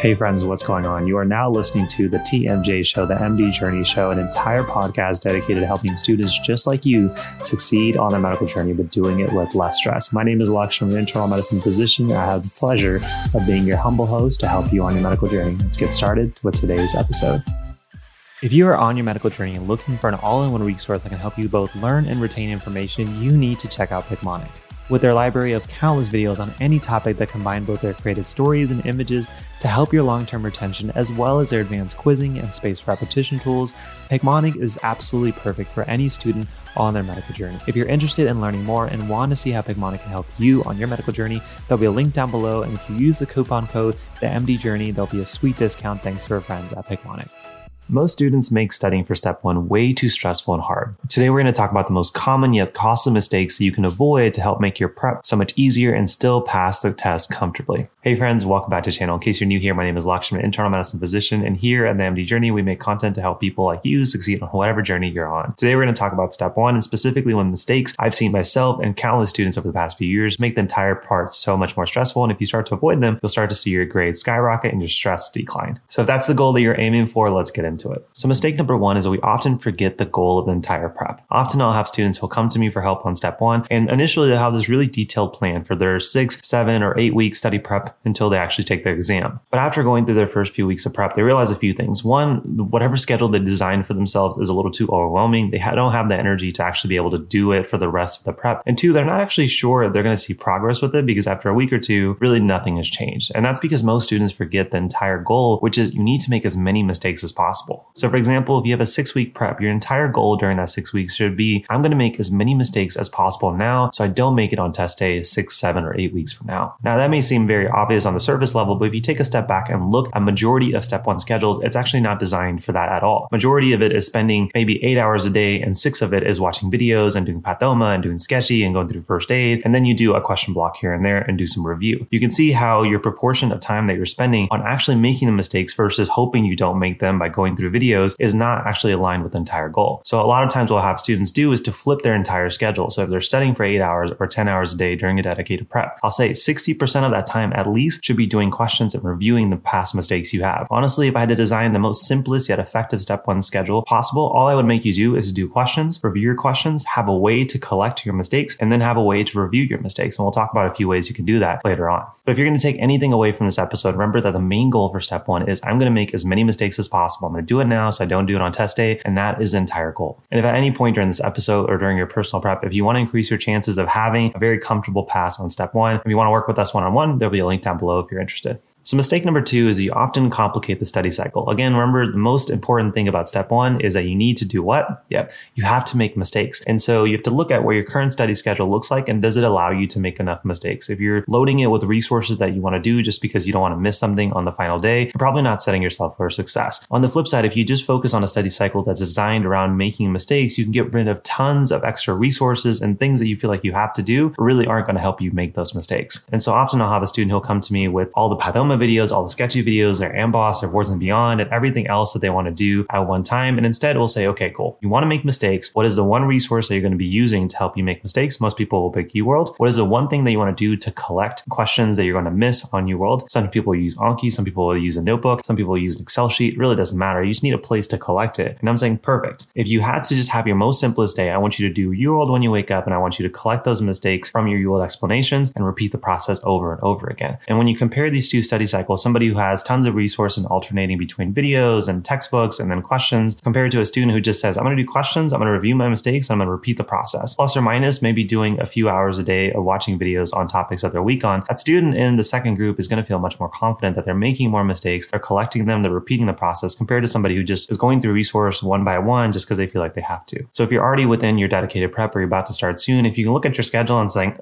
Hey, friends, what's going on? You are now listening to the TMJ Show, the MD Journey Show, an entire podcast dedicated to helping students just like you succeed on their medical journey, but doing it with less stress. My name is Alex. I'm an internal medicine physician. I have the pleasure of being your humble host to help you on your medical journey. Let's get started with today's episode. If you are on your medical journey and looking for an all in one resource that can help you both learn and retain information, you need to check out Picmonic. With their library of countless videos on any topic that combine both their creative stories and images to help your long term retention, as well as their advanced quizzing and spaced repetition tools, Picmonic is absolutely perfect for any student on their medical journey. If you're interested in learning more and want to see how Picmonic can help you on your medical journey, there'll be a link down below. And if you use the coupon code the MD Journey, there'll be a sweet discount thanks to our friends at Picmonic. Most students make studying for step one way too stressful and hard. Today, we're going to talk about the most common yet costly mistakes that you can avoid to help make your prep so much easier and still pass the test comfortably. Hey friends, welcome back to the channel. In case you're new here, my name is Lakshman, internal medicine physician, and here at the MD Journey, we make content to help people like you succeed on whatever journey you're on. Today, we're going to talk about step one and specifically one mistakes I've seen myself and countless students over the past few years make the entire part so much more stressful. And if you start to avoid them, you'll start to see your grades skyrocket and your stress decline. So if that's the goal that you're aiming for, let's get into it. So mistake number one is that we often forget the goal of the entire prep. Often I'll have students who'll come to me for help on step one, and initially they'll have this really detailed plan for their six, seven, or eight week study prep until they actually take their exam. But after going through their first few weeks of prep, they realize a few things. One, whatever schedule they designed for themselves is a little too overwhelming. They don't have the energy to actually be able to do it for the rest of the prep. And two, they're not actually sure if they're going to see progress with it because after a week or two, really nothing has changed. And that's because most students forget the entire goal, which is you need to make as many mistakes as possible. So for example, example, if you have a six week prep, your entire goal during that six weeks should be I'm going to make as many mistakes as possible now so I don't make it on test day six, seven, or eight weeks from now. Now, that may seem very obvious on the surface level, but if you take a step back and look at majority of step one schedules, it's actually not designed for that at all. Majority of it is spending maybe eight hours a day, and six of it is watching videos and doing pathoma and doing sketchy and going through first aid. And then you do a question block here and there and do some review. You can see how your proportion of time that you're spending on actually making the mistakes versus hoping you don't make them by going through videos is not actually aligned with the entire goal. So a lot of times what I'll have students do is to flip their entire schedule. So if they're studying for eight hours or 10 hours a day during a dedicated prep, I'll say 60% of that time at least should be doing questions and reviewing the past mistakes you have. Honestly, if I had to design the most simplest yet effective step one schedule possible, all I would make you do is do questions, review your questions, have a way to collect your mistakes, and then have a way to review your mistakes. And we'll talk about a few ways you can do that later on. But if you're going to take anything away from this episode, remember that the main goal for step one is I'm going to make as many mistakes as possible. I'm going to do it now so I don't do it on test day. And that is the entire goal. And if at any point during this episode or during your personal prep, if you want to increase your chances of having a very comfortable pass on step one, if you want to work with us one on one, there'll be a link down below if you're interested. So mistake number two is you often complicate the study cycle. Again, remember the most important thing about step one is that you need to do what? Yep. You have to make mistakes. And so you have to look at what your current study schedule looks like and does it allow you to make enough mistakes? If you're loading it with resources that you want to do just because you don't want to miss something on the final day, you're probably not setting yourself for success. On the flip side, if you just focus on a study cycle that's designed around making mistakes, you can get rid of tons of extra resources and things that you feel like you have to do really aren't going to help you make those mistakes. And so often I'll have a student who'll come to me with all the Videos, all the sketchy videos, their Amboss, their Boards and Beyond, and everything else that they want to do at one time. And instead, we'll say, okay, cool. You want to make mistakes. What is the one resource that you're going to be using to help you make mistakes? Most people will pick UWorld. What is the one thing that you want to do to collect questions that you're going to miss on UWorld? Some people use Anki, some people use a notebook, some people use an Excel sheet. It really doesn't matter. You just need a place to collect it. And I'm saying, perfect. If you had to just have your most simplest day, I want you to do UWorld when you wake up, and I want you to collect those mistakes from your UWorld explanations and repeat the process over and over again. And when you compare these two study cycles, somebody who has tons of resources alternating between videos and textbooks and then questions compared to a student who just says, I'm going to do questions, I'm going to review my mistakes, and I'm going to repeat the process. Plus or minus, maybe doing a few hours a day of watching videos on topics that they're weak on. That student in the second group is going to feel much more confident that they're making more mistakes, they're collecting them, they're repeating the process compared to somebody who just is going through resource one by one just because they feel like they have to. So if you're already within your dedicated prep or you're about to start soon, if you can look at your schedule and saying,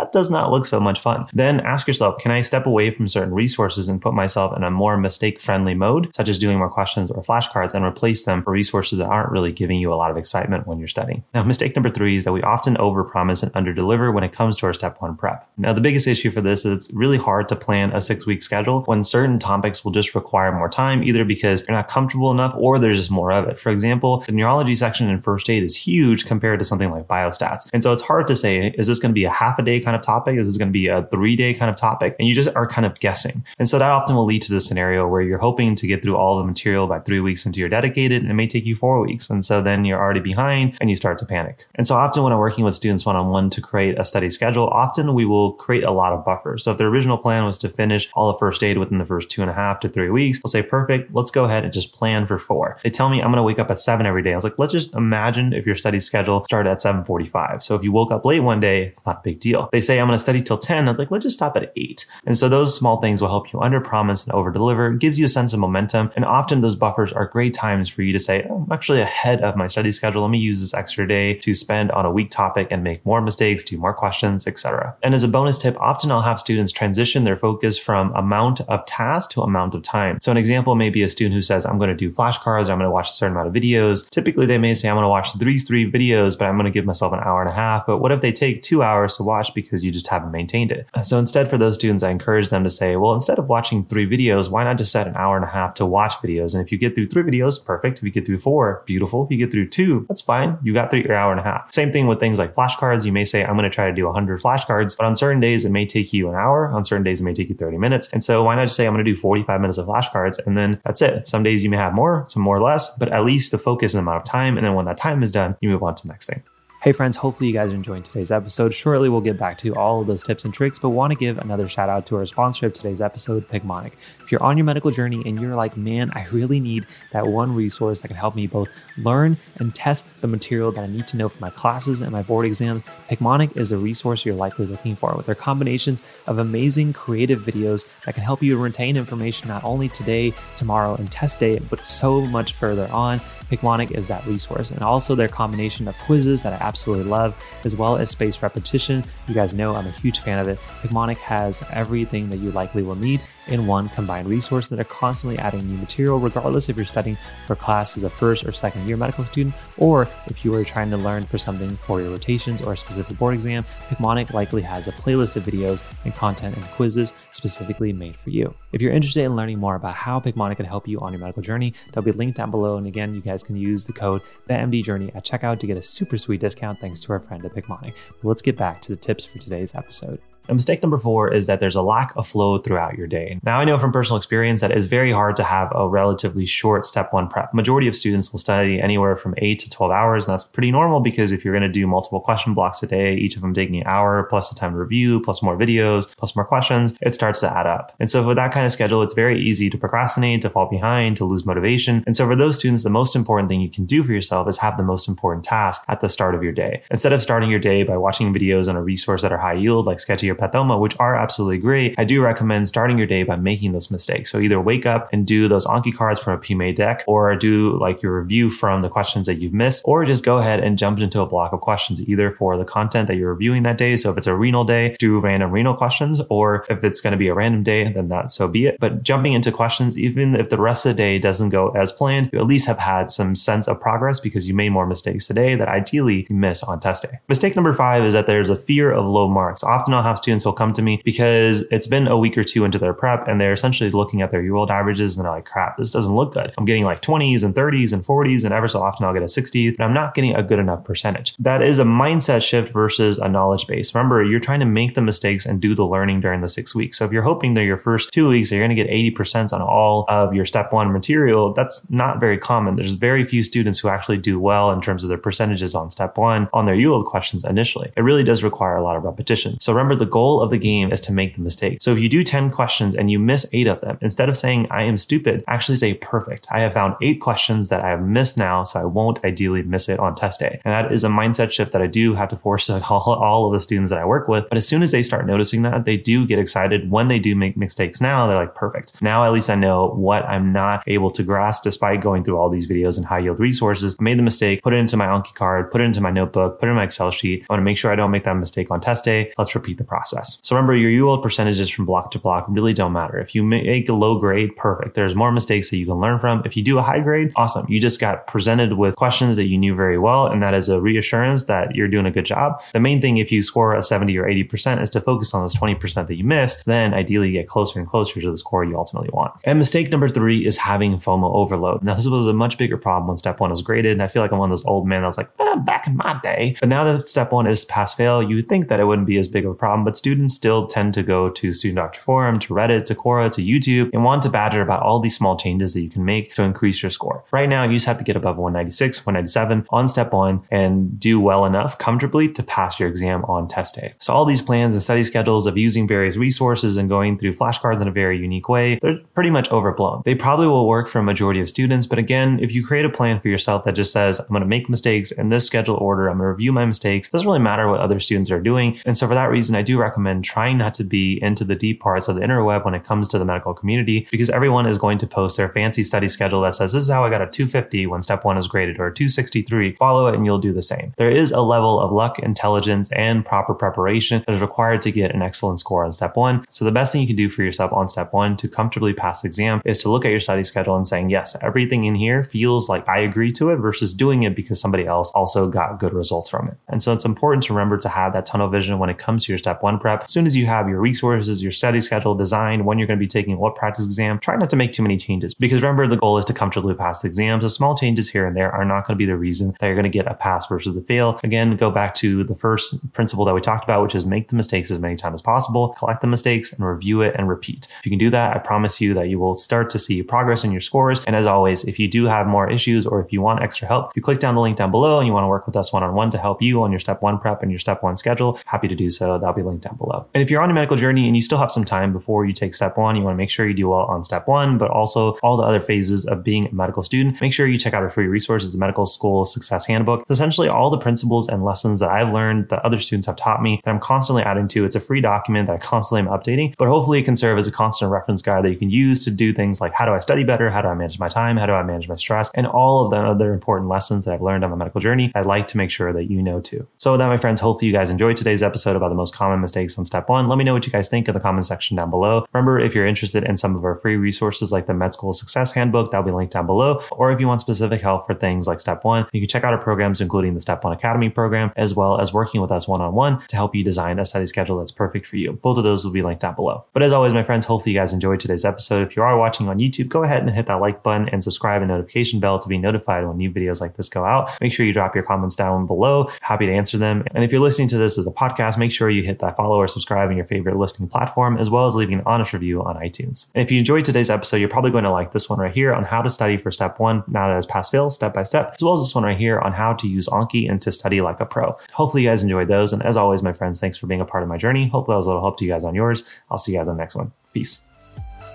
that does not look so much fun, then ask yourself, can I step away from certain resources and put myself in a more mistake friendly mode, such as doing more questions or flashcards, and replace them for resources that aren't really giving you a lot of excitement when you're studying. Now, mistake number three is that we often overpromise and underdeliver when it comes to our step one prep. Now, the biggest issue for this is it's really hard to plan a six week schedule when certain topics will just require more time, either because you're not comfortable enough or there's just more of it. For example, the neurology section in first aid is huge compared to something like biostats. And so it's hard to say, is this going to be a half a day kind of topic. This is going to be a three day kind of topic. And you just are kind of guessing. And so that often will lead to the scenario where you're hoping to get through all the material by three weeks into your dedicated and it may take you four weeks. And so then you're already behind and you start to panic. And so often when I'm working with students one on one to create a study schedule, often we will create a lot of buffers. So if their original plan was to finish all of first aid within the first two and a half to three weeks, we'll say, perfect, let's go ahead and just plan for four. They tell me I'm going to wake up at seven every day. I was like, let's just imagine if your study schedule started at 745. So if you woke up late one day, it's not a big deal. They say I'm going to study till 10. I was like, let's just stop at eight. And so those small things will help you under promise and over deliver, gives you a sense of momentum. And often those buffers are great times for you to say, oh, I'm actually ahead of my study schedule. Let me use this extra day to spend on a weak topic and make more mistakes, do more questions, etc. And as a bonus tip, often I'll have students transition their focus from amount of task to amount of time. So an example may be a student who says, I'm going to do flashcards or I'm going to watch a certain amount of videos. Typically they may say, I'm going to watch these three videos, but I'm going to give myself an hour and a half. But what if they take two hours to watch because you just haven't maintained it? So instead for those students, I encourage them to say, well, instead of watching three videos, why not just set an hour and a half to watch videos? And if you get through three videos, perfect. If you get through four, beautiful. If you get through two, that's fine. You got through your hour and a half. Same thing with things like flashcards. You may say, I'm going to try to do 100 flashcards, but on certain days, it may take you an hour. On certain days, it may take you 30 minutes. And so why not just say, I'm going to do 45 minutes of flashcards and then that's it. Some days you may have more, some more or less, but at least the focus and amount of time. And then when that time is done, you move on to the next thing. Hey friends, hopefully you guys are enjoying today's episode. Shortly, we'll get back to all of those tips and tricks, but want to give another shout out to our sponsor of today's episode, Picmonic. If you're on your medical journey and you're like, man, I really need that one resource that can help me both learn and test the material that I need to know for my classes and my board exams, Picmonic is a resource you're likely looking for with their combinations of amazing creative videos that can help you retain information not only today, tomorrow, and test day, but so much further on. Picmonic is that resource. And also their combination of quizzes that I absolutely love, as well as spaced repetition. You guys know I'm a huge fan of it. Picmonic has everything that you likely will need in one combined resource that are constantly adding new material, regardless if you're studying for class as a first or second year medical student, or if you are trying to learn for something for your rotations or a specific board exam, Picmonic likely has a playlist of videos and content and quizzes specifically made for you. If you're interested in learning more about how Picmonic can help you on your medical journey, there'll be linked down below. And again, you guys can use the code TheMDJourney at checkout to get a super sweet discount thanks to our friend at Picmonic. But let's get back to the tips for today's episode. And mistake number four is that there's a lack of flow throughout your day. Now, I know from personal experience that it's very hard to have a relatively short step one prep. Majority of students will study anywhere from eight to 12 hours. And that's pretty normal because if you're going to do multiple question blocks a day, each of them taking an hour plus the time to review, plus more videos, plus more questions, it starts to add up. And so for that kind of schedule, it's very easy to procrastinate, to fall behind, to lose motivation. And so for those students, the most important thing you can do for yourself is have the most important task at the start of your day. Instead of starting your day by watching videos on a resource that are high yield, like Sketchy or Pathoma, which are absolutely great, I do recommend starting your day by making those mistakes. So either wake up and do those Anki cards from a PMA deck, or do like your review from the questions that you've missed, or just go ahead and jump into a block of questions, either for the content that you're reviewing that day. So if it's a renal day, do random renal questions, or if it's going to be a random day, then that so be it. But jumping into questions, even if the rest of the day doesn't go as planned, you at least have had some sense of progress because you made more mistakes today that ideally you miss on test day. Mistake number five is that there's a fear of low marks. Often I'll have students who will come to me because it's been a week or two into their prep and they're essentially looking at their UWorld averages and they're like, crap, this doesn't look good. I'm getting like 20s and 30s and 40s, and ever so often I'll get a 60, but I'm not getting a good enough percentage. That is a mindset shift versus a knowledge base. Remember, you're trying to make the mistakes and do the learning during the six weeks. So if you're hoping that your first two weeks you're going to get 80% on all of your step one material, that's not very common. There's very few students who actually do well in terms of their percentages on step one on their UWorld questions initially. It really does require a lot of repetition. So remember, the goal of the game is to make the mistake. So if you do 10 questions and you miss eight of them, instead of saying, I am stupid, actually say, perfect. I have found eight questions that I have missed now, so I won't ideally miss it on test day. And that is a mindset shift that I do have to force all, all of the students that I work with. But as soon as they start noticing that, they do get excited when they do make mistakes now. They're like, perfect. Now at least I know what I'm not able to grasp despite going through all these videos and high yield resources. I made the mistake, put it into my Anki card, put it into my notebook, put it in my Excel sheet. I want to make sure I don't make that mistake on test day. Let's repeat the process. So remember, your UWorld percentages from block to block really don't matter. If you make a low grade, perfect. There's more mistakes that you can learn from. If you do a high grade, awesome. You just got presented with questions that you knew very well. And that is a reassurance that you're doing a good job. The main thing, if you score a 70 or 80%, is to focus on those 20% that you missed. Then ideally you get closer and closer to the score you ultimately want. And mistake number three is having FOMO overload. Now, this was a much bigger problem when step one was graded. And I feel like I'm one of those old men that was like, eh, back in my day. But now that step one is pass fail, you think that it wouldn't be as big of a problem. but students still tend to go to Student Doctor Forum, to Reddit, to Quora, to YouTube, and want to badger about all these small changes that you can make to increase your score. Right now, you just have to get above 196, 197 on step one and do well enough comfortably to pass your exam on test day. So all these plans and study schedules of using various resources and going through flashcards in a very unique way, they're pretty much overblown. They probably will work for a majority of students, but again, if you create a plan for yourself that just says, I'm going to make mistakes in this schedule order, I'm going to review my mistakes, doesn't really matter what other students are doing. And so for that reason, I do recommend trying not to be into the deep parts of the interweb when it comes to the medical community because everyone is going to post their fancy study schedule that says, this is how I got a 250 when step one is graded or a 263. Follow it and you'll do the same. There is a level of luck, intelligence, and proper preparation that is required to get an excellent score on step one. So the best thing you can do for yourself on step one to comfortably pass the exam is to look at your study schedule and saying, yes, everything in here feels like I agree to it versus doing it because somebody else also got good results from it. And so it's important to remember to have that tunnel vision when it comes to your step one prep. As soon as you have your resources, your study schedule designed, when you're going to be taking what practice exam, try not to make too many changes because remember the goal is to comfortably pass the exam. So small changes here and there are not going to be the reason that you're going to get a pass versus a fail. Again, go back to the first principle that we talked about, which is make the mistakes as many times as possible, collect the mistakes and review it and repeat. If you can do that, I promise you that you will start to see progress in your scores. And as always, if you do have more issues or if you want extra help, you click down the link down below and you want to work with us one on one to help you on your step one prep and your step one schedule, happy to do so. That'll be linked down below. And if you're on a medical journey and you still have some time before you take step one, you want to make sure you do well on step one, but also all the other phases of being a medical student, make sure you check out our free resources, the Medical School Success Handbook. It's essentially all the principles and lessons that I've learned that other students have taught me that I'm constantly adding to. It's a free document that I constantly am updating, but hopefully it can serve as a constant reference guide that you can use to do things like how do I study better? How do I manage my time? How do I manage my stress? And all of the other important lessons that I've learned on my medical journey, I'd like to make sure that you know too. So with that, my friends, hopefully you guys enjoyed today's episode about the most common mistakes on step one. Let me know what you guys think in the comment section down below. Remember, if you're interested in some of our free resources like the Med School Success Handbook, that'll be linked down below. Or if you want specific help for things like step one, you can check out our programs, including the Step One Academy program, as well as working with us one on one to help you design a study schedule that's perfect for you. Both of those will be linked down below. But as always, my friends, hopefully you guys enjoyed today's episode. If you are watching on YouTube, go ahead and hit that like button and subscribe and notification bell to be notified when new videos like this go out. Make sure you drop your comments down below. Happy to answer them. And if you're listening to this as a podcast, make sure you hit that follow or subscribe in your favorite listening platform, as well as leaving an honest review on iTunes. And if you enjoyed today's episode, you're probably going to like this one right here on how to study for step one, now that it's pass fail, step by step, as well as this one right here on how to use Anki and to study like a pro. Hopefully, you guys enjoyed those. And as always, my friends, thanks for being a part of my journey. Hopefully, I was a little help to you guys on yours. I'll see you guys on the next one. Peace.